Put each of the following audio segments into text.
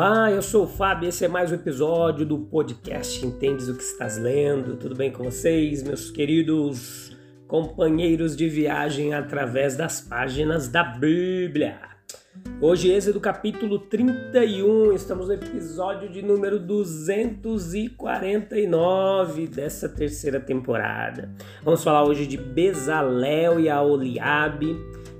Olá, eu sou o Fábio, esse é mais um episódio do podcast Entendes o que estás lendo? Tudo bem com vocês, meus queridos companheiros de viagem através das páginas da Bíblia? Hoje, Êxodo capítulo 31, estamos no episódio de número 249 dessa terceira temporada. Vamos falar hoje de Bezalel e Aoliabe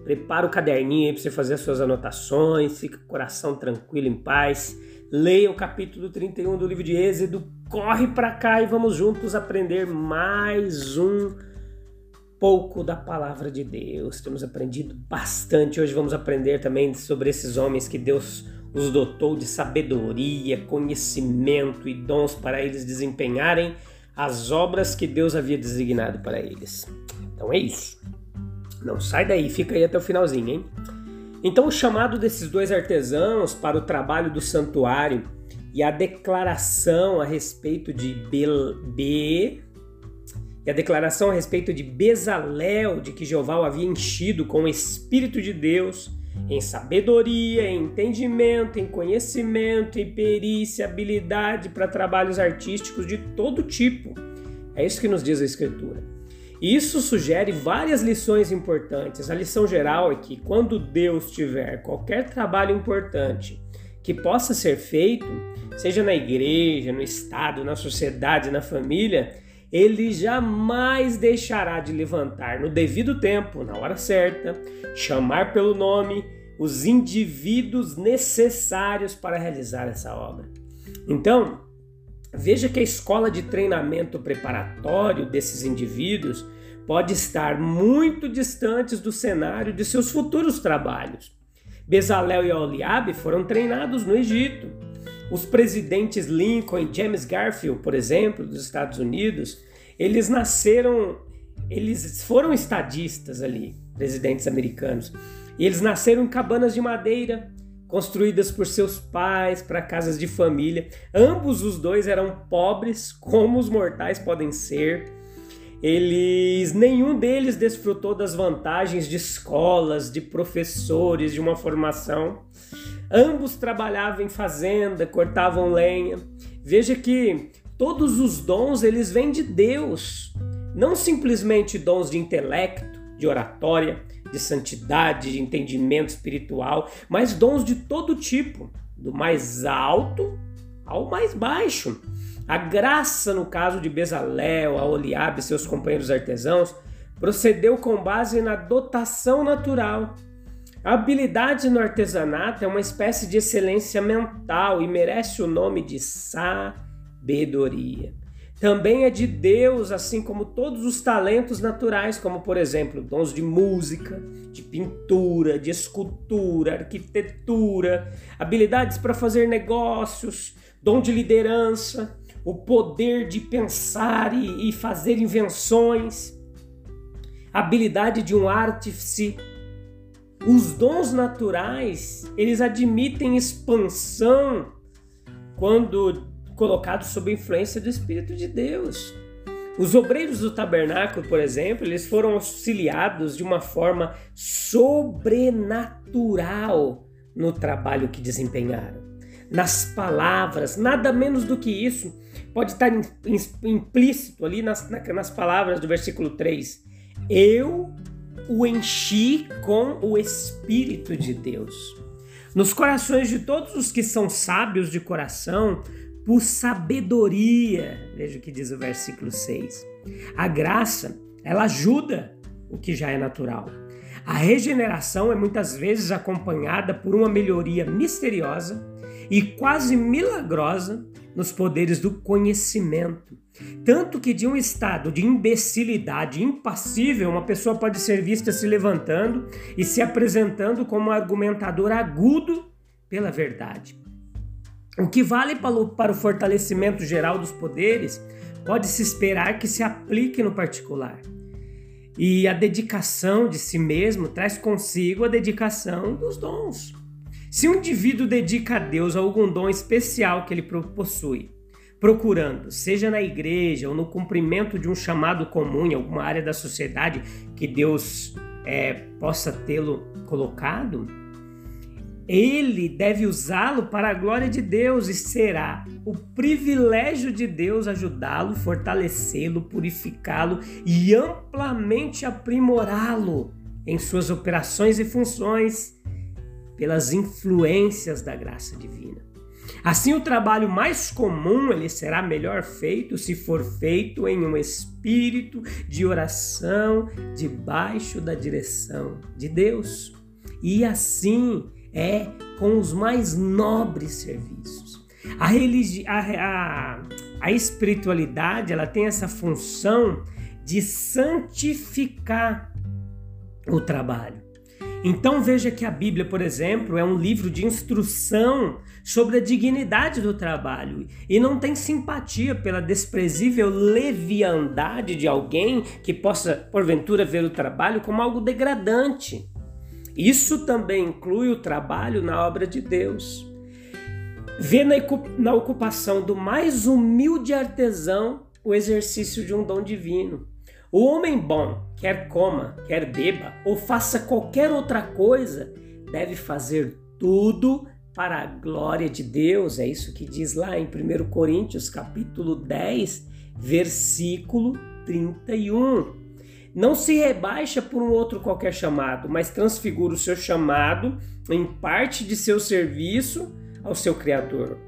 Prepara o caderninho aí para você fazer as suas anotações, fica com o coração tranquilo, em paz. Leia o capítulo 31 do livro de Êxodo, corre para cá e vamos juntos aprender mais um pouco da palavra de Deus. Temos aprendido bastante. Hoje vamos aprender também sobre esses homens que Deus os dotou de sabedoria, conhecimento e dons para eles desempenharem as obras que Deus havia designado para eles. Então é isso. Não sai daí, fica aí até o finalzinho, hein? Então, o chamado desses dois artesãos para o trabalho do santuário e a declaração a respeito de Bel, Be, e a declaração a respeito de Bezalel, de que Jeová o havia enchido com o Espírito de Deus, em sabedoria, em entendimento, em conhecimento, em perícia, habilidade para trabalhos artísticos de todo tipo. É isso que nos diz a Escritura. Isso sugere várias lições importantes. A lição geral é que quando Deus tiver qualquer trabalho importante que possa ser feito, seja na igreja, no estado, na sociedade, na família, ele jamais deixará de levantar no devido tempo, na hora certa, chamar pelo nome os indivíduos necessários para realizar essa obra. Então, Veja que a escola de treinamento preparatório desses indivíduos pode estar muito distantes do cenário de seus futuros trabalhos. Bezalel e Oliabe foram treinados no Egito. Os presidentes Lincoln e James Garfield, por exemplo, dos Estados Unidos, eles nasceram, eles foram estadistas ali, presidentes americanos. E eles nasceram em cabanas de madeira, construídas por seus pais para casas de família. Ambos os dois eram pobres, como os mortais podem ser. Eles nenhum deles desfrutou das vantagens de escolas, de professores, de uma formação. Ambos trabalhavam em fazenda, cortavam lenha. Veja que todos os dons eles vêm de Deus, não simplesmente dons de intelecto, de oratória, de santidade, de entendimento espiritual, mas dons de todo tipo, do mais alto ao mais baixo. A graça, no caso de Bezalel, Aoliabe e seus companheiros artesãos, procedeu com base na dotação natural. A habilidade no artesanato é uma espécie de excelência mental e merece o nome de sabedoria também é de Deus, assim como todos os talentos naturais, como por exemplo, dons de música, de pintura, de escultura, arquitetura, habilidades para fazer negócios, dom de liderança, o poder de pensar e, e fazer invenções, habilidade de um artífice. Os dons naturais, eles admitem expansão quando colocados sob influência do Espírito de Deus. Os obreiros do tabernáculo, por exemplo, eles foram auxiliados de uma forma sobrenatural no trabalho que desempenharam. Nas palavras, nada menos do que isso, pode estar implícito ali nas, nas palavras do versículo 3. Eu o enchi com o Espírito de Deus. Nos corações de todos os que são sábios de coração, por sabedoria. Veja o que diz o versículo 6. A graça, ela ajuda o que já é natural. A regeneração é muitas vezes acompanhada por uma melhoria misteriosa e quase milagrosa nos poderes do conhecimento. Tanto que de um estado de imbecilidade impassível, uma pessoa pode ser vista se levantando e se apresentando como um argumentador agudo pela verdade. O que vale para o fortalecimento geral dos poderes pode se esperar que se aplique no particular. E a dedicação de si mesmo traz consigo a dedicação dos dons. Se um indivíduo dedica a Deus algum dom especial que ele possui, procurando, seja na igreja ou no cumprimento de um chamado comum em alguma área da sociedade que Deus é, possa tê-lo colocado, ele deve usá-lo para a glória de Deus e será o privilégio de Deus ajudá-lo, fortalecê-lo, purificá-lo e amplamente aprimorá-lo em suas operações e funções pelas influências da graça divina. Assim, o trabalho mais comum ele será melhor feito se for feito em um espírito de oração debaixo da direção de Deus. E assim é com os mais nobres serviços. A, religi a, a, a espiritualidade ela tem essa função de santificar o trabalho. Então veja que a Bíblia, por exemplo, é um livro de instrução sobre a dignidade do trabalho e não tem simpatia pela desprezível leviandade de alguém que possa, porventura, ver o trabalho como algo degradante. Isso também inclui o trabalho na obra de Deus. Vê na ocupação do mais humilde artesão o exercício de um dom divino. O homem bom, quer coma, quer beba ou faça qualquer outra coisa, deve fazer tudo para a glória de Deus. É isso que diz lá em 1 Coríntios, capítulo 10, versículo 31 não se rebaixa por um outro qualquer chamado, mas transfigura o seu chamado em parte de seu serviço ao seu Criador.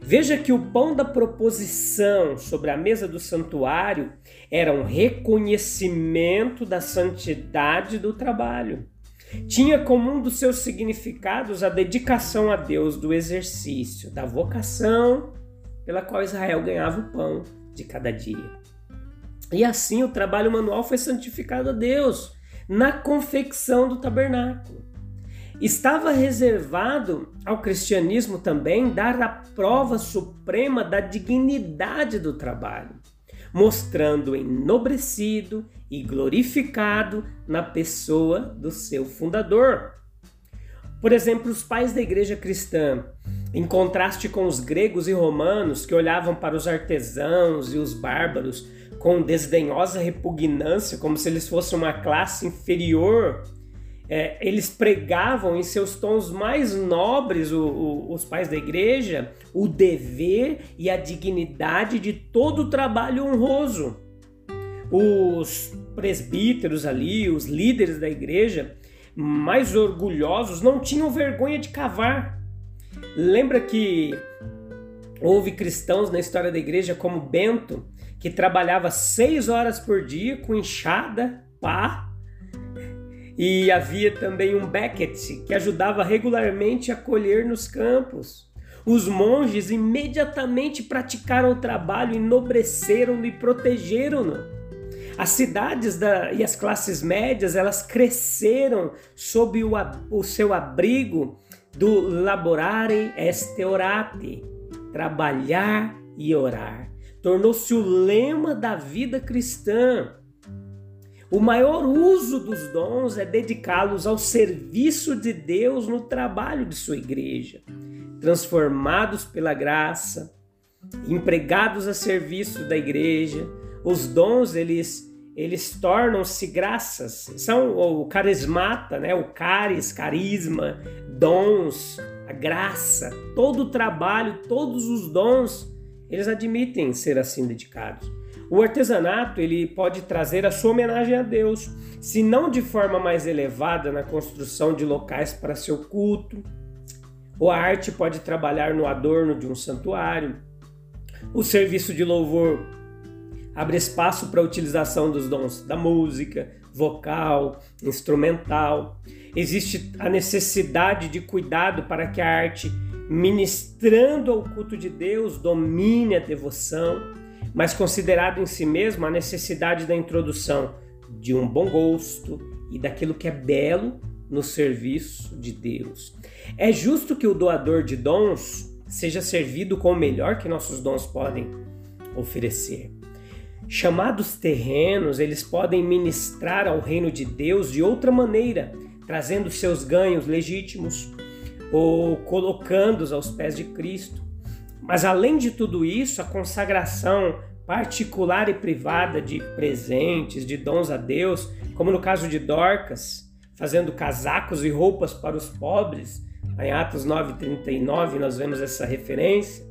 Veja que o pão da proposição sobre a mesa do santuário era um reconhecimento da santidade do trabalho. Tinha como um dos seus significados a dedicação a Deus do exercício, da vocação pela qual Israel ganhava o pão de cada dia. E assim o trabalho manual foi santificado a Deus na confecção do tabernáculo. Estava reservado ao cristianismo também dar a prova suprema da dignidade do trabalho, mostrando enobrecido e glorificado na pessoa do seu fundador. Por exemplo, os pais da igreja cristã, em contraste com os gregos e romanos que olhavam para os artesãos e os bárbaros com desdenhosa repugnância, como se eles fossem uma classe inferior. É, eles pregavam em seus tons mais nobres, o, o, os pais da igreja, o dever e a dignidade de todo o trabalho honroso. Os presbíteros ali, os líderes da igreja, mais orgulhosos, não tinham vergonha de cavar. Lembra que houve cristãos na história da igreja como Bento, que trabalhava seis horas por dia com enxada, pá, e havia também um Beckett que ajudava regularmente a colher nos campos. Os monges imediatamente praticaram o trabalho, enobreceram-no e protegeram-no. As cidades da, e as classes médias elas cresceram sob o, o seu abrigo do laborare este orate, trabalhar e orar tornou-se o lema da vida cristã. O maior uso dos dons é dedicá-los ao serviço de Deus no trabalho de sua igreja, transformados pela graça, empregados a serviço da igreja. Os dons eles eles tornam-se graças, são o carismata, né? O caris, carisma, dons, a graça, todo o trabalho, todos os dons eles admitem ser assim dedicados. O artesanato ele pode trazer a sua homenagem a Deus, se não de forma mais elevada na construção de locais para seu culto, ou a arte pode trabalhar no adorno de um santuário. O serviço de louvor abre espaço para a utilização dos dons da música, vocal, instrumental. Existe a necessidade de cuidado para que a arte ministrando ao culto de Deus, domine a devoção, mas considerado em si mesmo a necessidade da introdução de um bom gosto e daquilo que é belo no serviço de Deus. É justo que o doador de dons seja servido com o melhor que nossos dons podem oferecer. Chamados terrenos, eles podem ministrar ao reino de Deus de outra maneira, trazendo seus ganhos legítimos ou colocando-os aos pés de Cristo. Mas além de tudo isso, a consagração particular e privada de presentes, de dons a Deus, como no caso de Dorcas, fazendo casacos e roupas para os pobres, em Atos 9:39 nós vemos essa referência.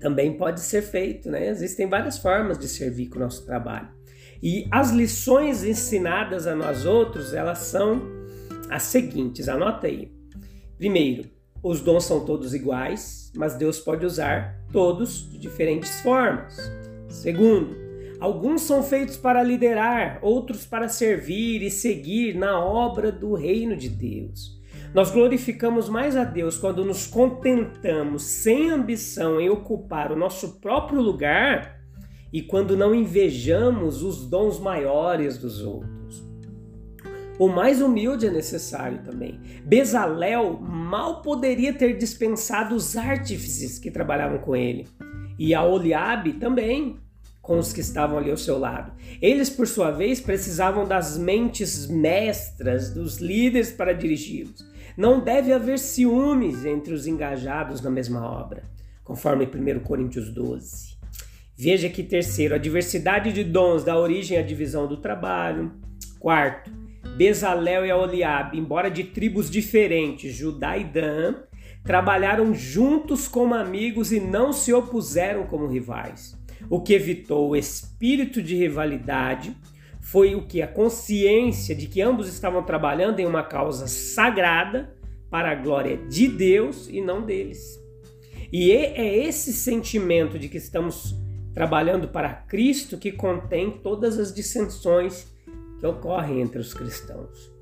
Também pode ser feito, né? Existem várias formas de servir com o nosso trabalho. E as lições ensinadas a nós outros, elas são as seguintes, anota aí. Primeiro, os dons são todos iguais, mas Deus pode usar todos de diferentes formas. Segundo, alguns são feitos para liderar, outros para servir e seguir na obra do reino de Deus. Nós glorificamos mais a Deus quando nos contentamos sem ambição em ocupar o nosso próprio lugar e quando não invejamos os dons maiores dos outros. O mais humilde é necessário também. Bezalel mal poderia ter dispensado os artífices que trabalhavam com ele. E a Oliabe também, com os que estavam ali ao seu lado. Eles, por sua vez, precisavam das mentes mestras, dos líderes para dirigi-los. Não deve haver ciúmes entre os engajados na mesma obra, conforme 1 Coríntios 12. Veja que terceiro, a diversidade de dons dá origem à divisão do trabalho. Quarto, Bezalel e Oliabe, embora de tribos diferentes, Judá e Dan, trabalharam juntos como amigos e não se opuseram como rivais, o que evitou o espírito de rivalidade foi o que a consciência de que ambos estavam trabalhando em uma causa sagrada para a glória de Deus e não deles. E é, é esse sentimento de que estamos trabalhando para Cristo que contém todas as dissensões que ocorrem entre os cristãos.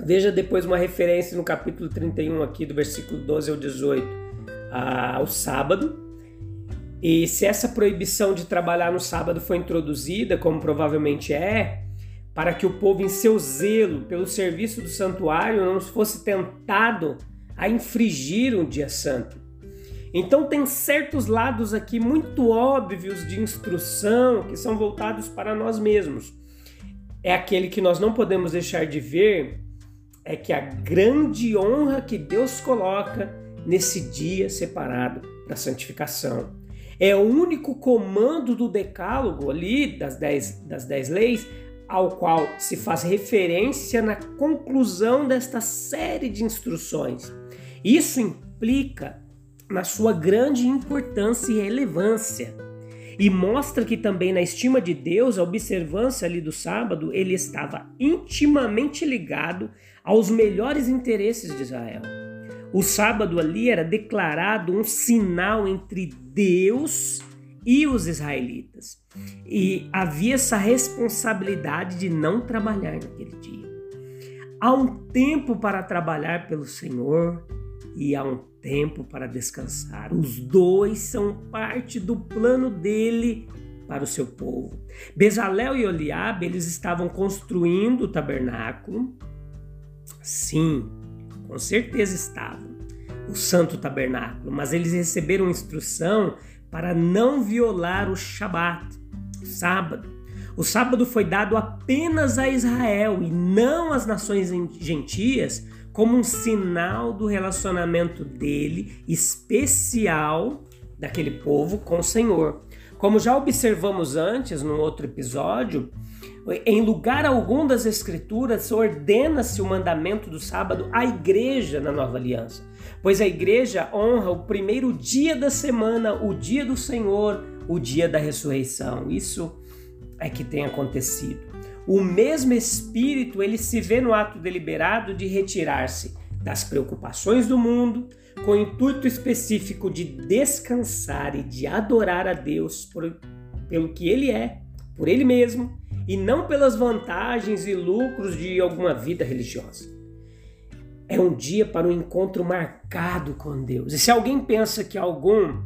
Veja depois uma referência no capítulo 31 aqui do versículo 12 ao 18 ao sábado, e se essa proibição de trabalhar no sábado foi introduzida, como provavelmente é, para que o povo, em seu zelo pelo serviço do santuário, não fosse tentado a infringir um dia santo. Então, tem certos lados aqui muito óbvios de instrução que são voltados para nós mesmos. É aquele que nós não podemos deixar de ver, é que a grande honra que Deus coloca nesse dia separado para santificação é o único comando do decálogo ali, das dez, das dez leis, ao qual se faz referência na conclusão desta série de instruções. Isso implica na sua grande importância e relevância. E mostra que também na estima de Deus, a observância ali do sábado, ele estava intimamente ligado aos melhores interesses de Israel. O sábado ali era declarado um sinal entre Deus e os israelitas. E havia essa responsabilidade de não trabalhar naquele dia. Há um tempo para trabalhar pelo Senhor e há um tempo para descansar. Os dois são parte do plano dele para o seu povo. Bezalel e Oliabe, eles estavam construindo o tabernáculo. Sim, com certeza estavam, o santo tabernáculo, mas eles receberam instrução para não violar o Shabat, o sábado. O sábado foi dado apenas a Israel e não às nações gentias, como um sinal do relacionamento dele especial daquele povo com o Senhor. Como já observamos antes, no outro episódio, em lugar algum das Escrituras ordena-se o mandamento do sábado à igreja na nova aliança, pois a igreja honra o primeiro dia da semana, o dia do Senhor, o dia da ressurreição. Isso é que tem acontecido. O mesmo Espírito ele se vê no ato deliberado de retirar-se das preocupações do mundo, com o intuito específico de descansar e de adorar a Deus por, pelo que Ele é, por Ele mesmo e não pelas vantagens e lucros de alguma vida religiosa. é um dia para um encontro marcado com Deus. E se alguém pensa que algum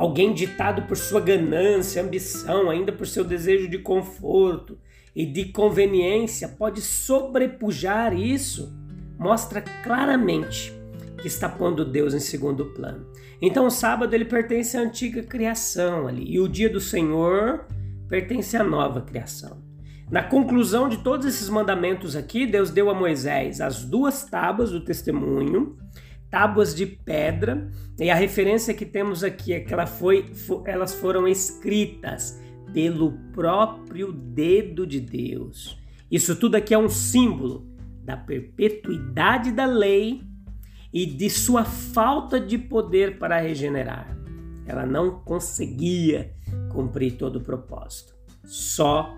alguém ditado por sua ganância, ambição, ainda por seu desejo de conforto e de conveniência, pode sobrepujar isso, mostra claramente que está pondo Deus em segundo plano. Então o sábado ele pertence à antiga criação ali, e o dia do Senhor pertence à nova criação. Na conclusão de todos esses mandamentos aqui, Deus deu a Moisés as duas tábuas do testemunho, tábuas de pedra, e a referência que temos aqui é que ela foi, elas foram escritas pelo próprio dedo de Deus. Isso tudo aqui é um símbolo da perpetuidade da lei e de sua falta de poder para regenerar. Ela não conseguia cumprir todo o propósito. Só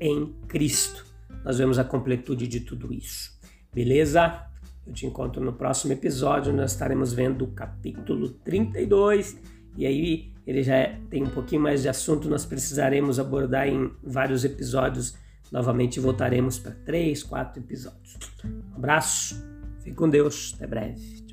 em Cristo nós vemos a completude de tudo isso. Beleza? Eu te encontro no próximo episódio, nós estaremos vendo o capítulo 32 e aí ele já tem um pouquinho mais de assunto, nós precisaremos abordar em vários episódios. Novamente voltaremos para três, quatro episódios. Um abraço, fique com Deus, até breve.